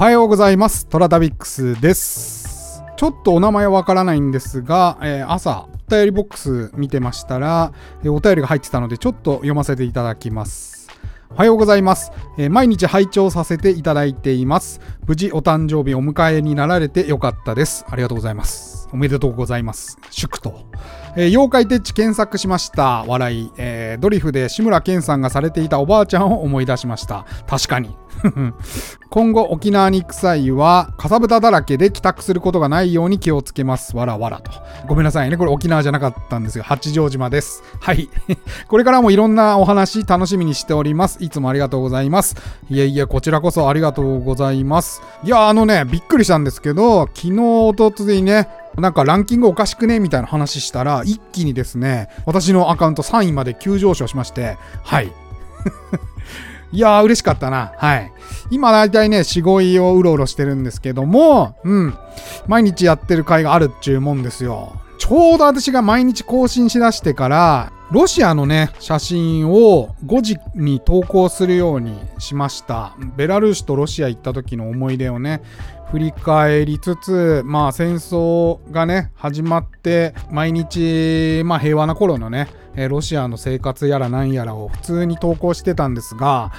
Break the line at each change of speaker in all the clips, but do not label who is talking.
おはようございます。トラタビックスです。ちょっとお名前わからないんですが、えー朝、お便りボックス見てましたら、えお便りが入ってたので、ちょっと読ませていただきます。おはようございます、えー毎日拝聴させていただいています。無事お誕生日お迎えになられてよかったです。ありがとうございます。おめでとうございます。祝と。えー妖怪テッチ検索しました。笑い。えードリフで志村けんさんがされていたおばあちゃんを思い出しました。確かに。今後沖縄に行く際は、かさぶただらけで帰宅することがないように気をつけます。わらわらと。ごめんなさいね。これ沖縄じゃなかったんですが、八丈島です。はい。これからもいろんなお話楽しみにしております。いつもありがとうございます。いえいえ、こちらこそありがとうございます。いや、あのね、びっくりしたんですけど、昨日、おとついね、なんかランキングおかしくね？みたいな話したら、一気にですね、私のアカウント3位まで急上昇しまして、はい。いやー、嬉しかったな。はい。今だいたいね、4、5位をうろうろしてるんですけども、うん。毎日やってる回があるっちゅうもんですよ。ちょうど私が毎日更新しだしてから、ロシアのね、写真を5時に投稿するようにしました。ベラルーシとロシア行った時の思い出をね、振り返りつつ、まあ戦争がね、始まって、毎日、まあ平和な頃のね、えロシアの生活やらなんやらを普通に投稿してたんですが、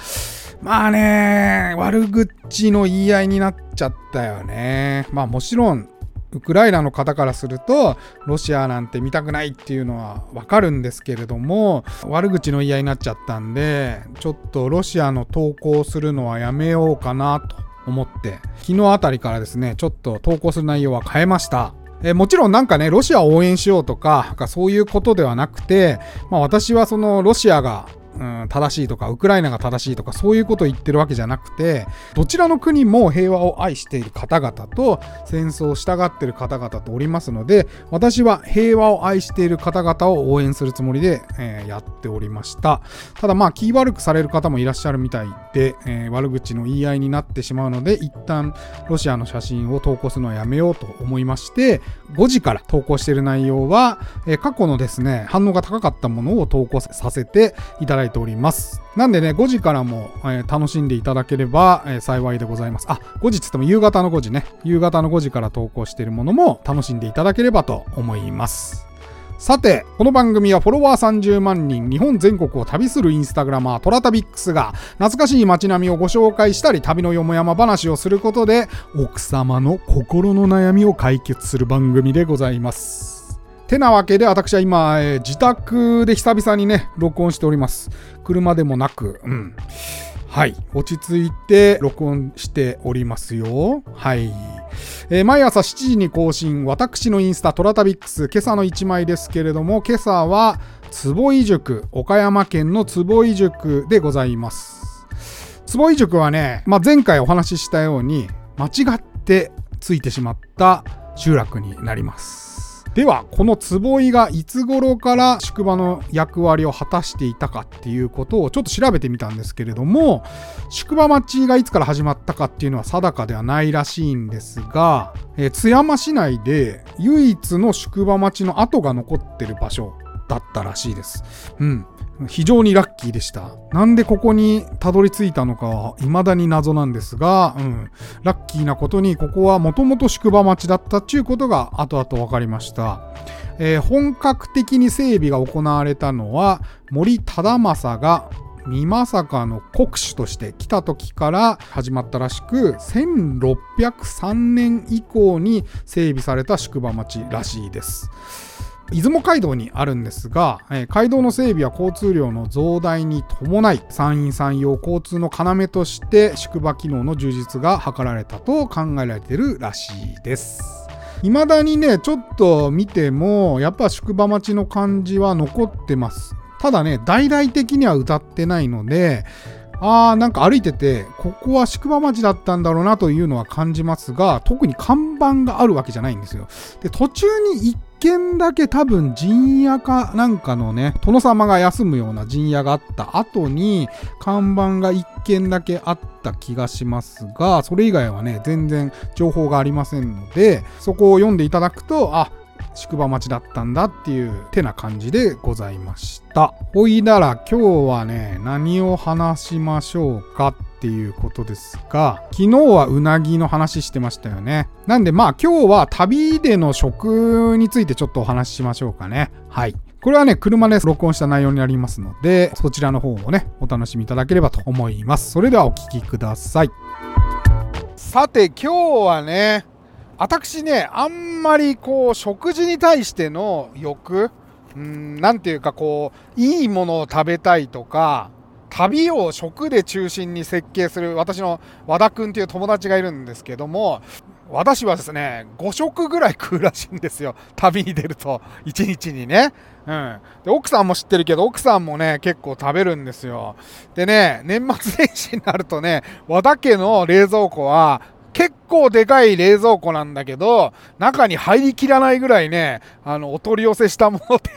まあね、悪口の言い合いになっちゃったよね。まあもちろん、ウクライナの方からすると、ロシアなんて見たくないっていうのはわかるんですけれども、悪口の言い合いになっちゃったんで、ちょっとロシアの投稿するのはやめようかなと思って、昨日あたりからですね、ちょっと投稿する内容は変えました。えもちろんなんかね、ロシアを応援しようとか、なんかそういうことではなくて、まあ私はそのロシアが、うん、正しいとか、ウクライナが正しいとか、そういうことを言ってるわけじゃなくて、どちらの国も平和を愛している方々と、戦争を従っている方々とおりますので、私は平和を愛している方々を応援するつもりで、えーやっておりました。ただまあ、気悪くされる方もいらっしゃるみたいで、えー悪口の言い合いになってしまうので、一旦ロシアの写真を投稿するのはやめようと思いまして、5時から投稿している内容は、えー過去のですね、反応が高かったものを投稿させていただいております。なんでね、5時からも、えー楽しんでいただければ、えー幸いでございます。あ、5時って言っても夕方の5時ね。夕方の5時から投稿しているものも楽しんでいただければと思います。さて、この番組はフォロワー30万人、日本全国を旅するインスタグラマー、トラタビックスが、懐かしい街並みをご紹介したり、旅のよもやま話をすることで、奥様の心の悩みを解決する番組でございます。てなわけで、私は今、えー自宅で久々にね、録音しております。車でもなく、うん。はい。落ち着いて録音しておりますよ。はい。えー毎朝7時に更新、私のインスタトラタビックス、今朝の1枚ですけれども、今朝は、坪井塾、岡山県の坪井塾でございます。坪井塾はね、まあ、前回お話ししたように、間違ってついてしまった集落になります。では、この坪井がいつ頃から宿場の役割を果たしていたかっていうことをちょっと調べてみたんですけれども、宿場町がいつから始まったかっていうのは定かではないらしいんですが、えー津山市内で唯一の宿場町の跡が残ってる場所だったらしいです。うん。非常にラッキーでした。なんでここにたどり着いたのかは未だに謎なんですが、うん。ラッキーなことにここはもともと宿場町だったっていうことが後々分かりました。えー本格的に整備が行われたのは森忠政が美政の国主として来た時から始まったらしく1603年以降に整備された宿場町らしいです。出雲街道にあるんですが、えー街道の整備は交通量の増大に伴い山陰山陽交通の要として宿場機能の充実が図られたと考えられてるらしいです。未だにね、ちょっと見ても、やっぱ宿場町の感じは残ってます。ただね、大々的には歌ってないので、あーなんか歩いてて、ここは宿場町だったんだろうなというのは感じますが、特に看板があるわけじゃないんですよ。で、途中に一軒だけ多分陣屋かなんかのね、殿様が休むような陣屋があった後に、看板が一軒だけあった気がしますが、それ以外はね、全然情報がありませんので、そこを読んでいただくと、あ、宿場町だったんだっていう手な感じでございました。ほいだら今日はね、何を話しましょうかっていうことですが、昨日はうなぎの話してましたよね。なんでまあ今日は旅での食についてちょっとお話ししましょうかね。はい。これはね、車で録音した内容になりますので、そちらの方をね、お楽しみいただければと思います。それではお聴きください。さて、今日はね、私ね、あんまりこう、食事に対しての欲、うん、なんていうかこう、いいものを食べたいとか、旅を食で中心に設計する私の和田くんっていう友達がいるんですけども、私はですね、5食ぐらい食うらしいんですよ。旅に出ると。1日にね。うん。で、奥さんも知ってるけど、奥さんもね、結構食べるんですよ。でね、年末年始になるとね、和田家の冷蔵庫は、結構でかい冷蔵庫なんだけど、中に入りきらないぐらいね、あの、お取り寄せしたもので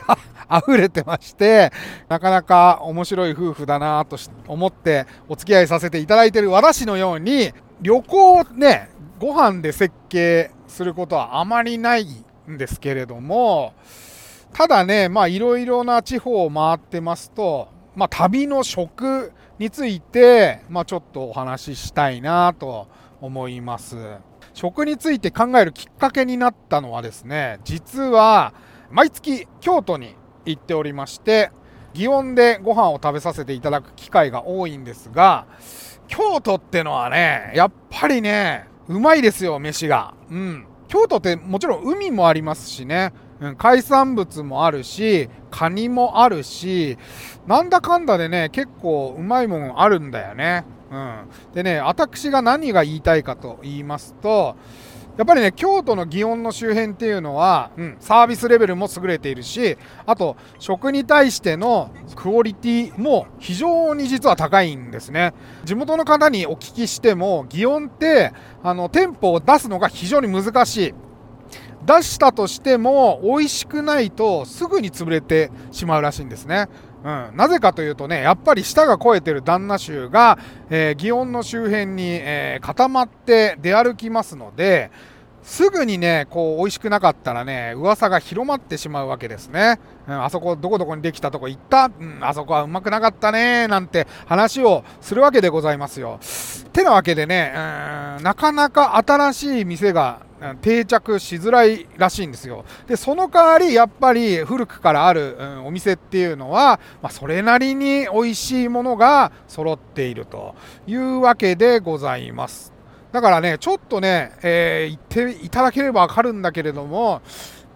溢れてまして、なかなか面白い夫婦だなと思ってお付き合いさせていただいている私のように、旅行をね、ご飯で設計することはあまりないんですけれども、ただね、まあいろいろな地方を回ってますと、まあ旅の食について、まあちょっとお話ししたいなと思います。食について考えるきっかけになったのはですね、実は毎月京都に行っておりまして、祇園でご飯を食べさせていただく機会が多いんですが、京都ってのはね、やっぱりね、うまいですよ、飯が。うん。京都ってもちろん海もありますしね、うん、海産物もあるし、カニもあるし、なんだかんだでね、結構うまいもんあるんだよね。うん。でね、私が何が言いたいかと言いますと、やっぱりね、京都の祇園の周辺っていうのは、うん、サービスレベルも優れているし、あと、食に対してのクオリティも非常に実は高いんですね。地元の方にお聞きしても、祇園って、あの、店舗を出すのが非常に難しい。出したとしても、美味しくないとすぐに潰れてしまうらしいんですね。うん、なぜかというとね、やっぱり舌が肥えてる旦那衆が、えー、祇園の周辺に、えー、固まって出歩きますので、すぐにね、こう、美味しくなかったらね、噂が広まってしまうわけですね。うん、あそこ、どこどこにできたとこ行った、うん、あそこはうまくなかったね、なんて話をするわけでございますよ。てなわけでね、うん、なかなか新しい店が定着しづらいらしいんですよ。で、その代わり、やっぱり古くからある、うん、お店っていうのは、まあ、それなりに美味しいものが揃っているというわけでございます。だからね、ちょっとね、えー、言っていただければわかるんだけれども、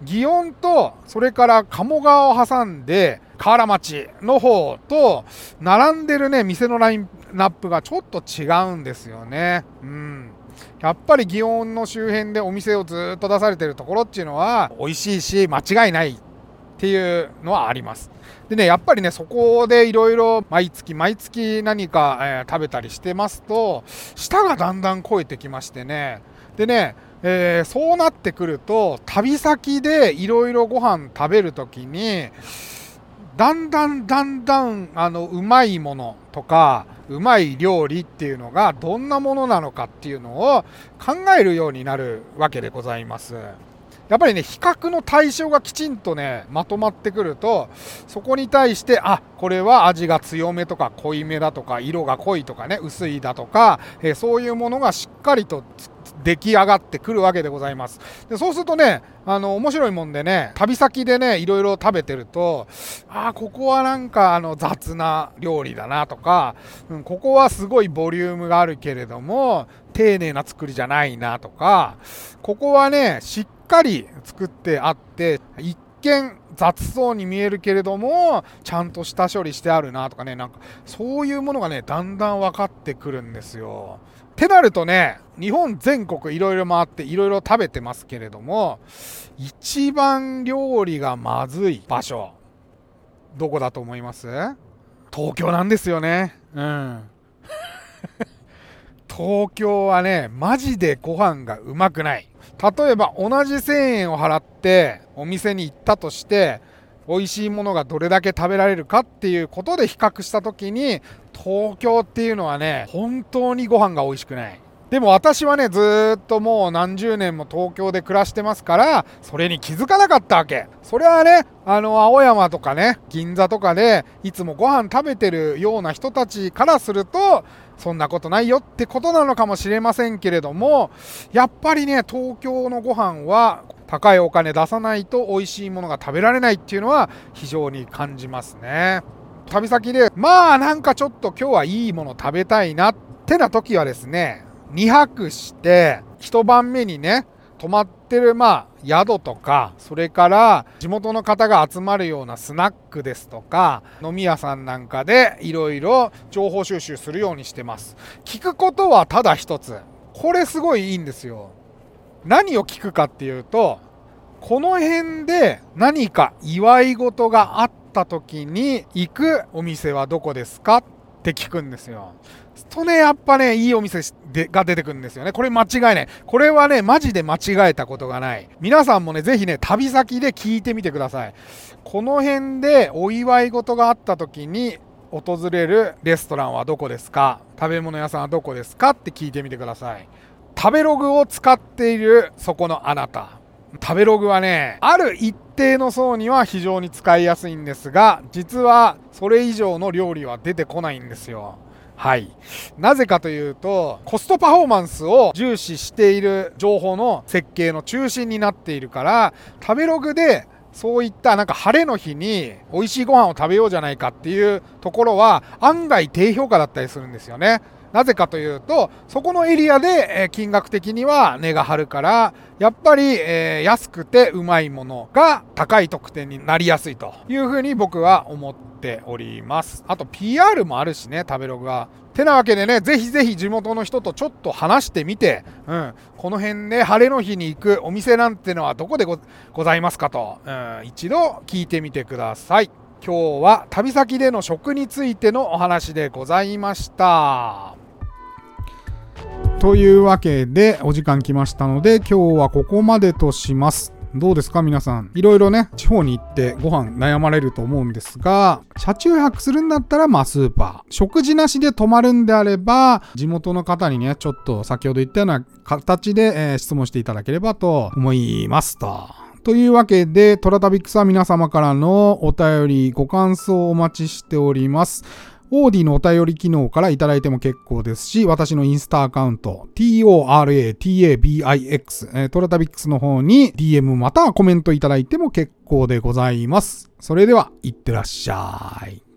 祇園と、それから鴨川を挟んで、河原町の方と、並んでるね、店のラインナップがちょっと違うんですよね。うん。やっぱり祇園の周辺でお店をずっと出されてるところっていうのは美味しいし間違いないっていうのはあります。でね、やっぱりね、そこでいろいろ毎月毎月何か、えー、食べたりしてますと、舌がだんだん超えてきましてね、でね、えー、そうなってくると、旅先でいろいろご飯食べるときに、だんだんだんだん、あの、うまいものとか、うまい料理っていうのがどんなものなのかっていうのを考えるようになるわけでございます。やっぱりね、比較の対象がきちんとね、まとまってくると、そこに対して、あ、これは味が強めとか濃いめだとか、色が濃いとかね、薄いだとか、え、そういうものがしっかりと出来上がってくるわけでございます。でそうするとね、あの、面白いもんでね、旅先でね、いろいろ食べてると、ああ、ここはなんかあの雑な料理だなとか、うん、ここはすごいボリュームがあるけれども、丁寧な作りじゃないなとか、ここはね、しっかり作ってあって、一見雑そうに見えるけれども、ちゃんと下処理してあるなとかね、なんかそういうものがね、だんだん分かってくるんですよ。ってなるとね、日本全国いろいろ回っていろいろ食べてますけれども、一番料理がまずい場所、どこだと思います？東京なんですよね。うん。東京はね、マジでご飯がうまくない。例えば同じ1000円を払ってお店に行ったとして美味しいものがどれだけ食べられるかっていうことで比較した時に東京っていうのはね本当にご飯が美味しくないでも私はね、ずっともう何十年も東京で暮らしてますから、それに気づかなかったわけ。それはね、あの、青山とかね、銀座とかで、いつもご飯食べてるような人たちからすると、そんなことないよってことなのかもしれませんけれども、やっぱりね、東京のご飯は、高いお金出さないと美味しいものが食べられないっていうのは非常に感じますね。旅先で、まあなんかちょっと今日はいいもの食べたいなってな時はですね、2泊して一晩目にね泊まってるまあ宿とかそれから地元の方が集まるようなスナックですとか飲み屋さんなんかでいろいろ情報収集するようにしてます。聞くことはただ一つ。これすごいいいんですよ。何を聞くかっていうとこの辺で何か祝い事があった時に行くお店はどこですかって聞くんですよとね、やっぱね、いいお店でが出てくるんですよね。これ間違いない。これはね、マジで間違えたことがない。皆さんもね、ぜひね、旅先で聞いてみてください。この辺でお祝い事があった時に訪れるレストランはどこですか？食べ物屋さんはどこですか？って聞いてみてください。食べログを使っているそこのあなた。食べログはね、ある一定の層には非常に使いやすいんですが、実はそれ以上の料理は出てこないんですよ。はい。なぜかというと、コストパフォーマンスを重視している情報の設計の中心になっているから、食べログでそういったなんか晴れの日に美味しいご飯を食べようじゃないかっていうところは案外低評価だったりするんですよね。なぜかというと、そこのエリアで金額的には値が張るから、やっぱり、え安くてうまいものが高い得点になりやすいというふうに僕は思っております。あと PR もあるしね、食べログが。てなわけでね、ぜひぜひ地元の人とちょっと話してみて、うん、この辺で晴れの日に行くお店なんてのはどこでございますかと、うん、一度聞いてみてください。今日は旅先での食についてのお話でございました。というわけでお時間来ましたので今日はここまでとします。どうですか皆さん？いろいろね、地方に行ってご飯悩まれると思うんですが、車中泊するんだったらまあスーパー。食事なしで泊まるんであれば、地元の方にね、ちょっと先ほど言ったような形で、えー、質問していただければと思いますと。というわけで、トラタビックスは皆様からのお便り、ご感想をお待ちしております。オーディのお便り機能からいただいても結構ですし、私のインスタアカウント、toratabix、トラタビックスの方に DM またはコメントいただいても結構でございます。それでは、いってらっしゃい。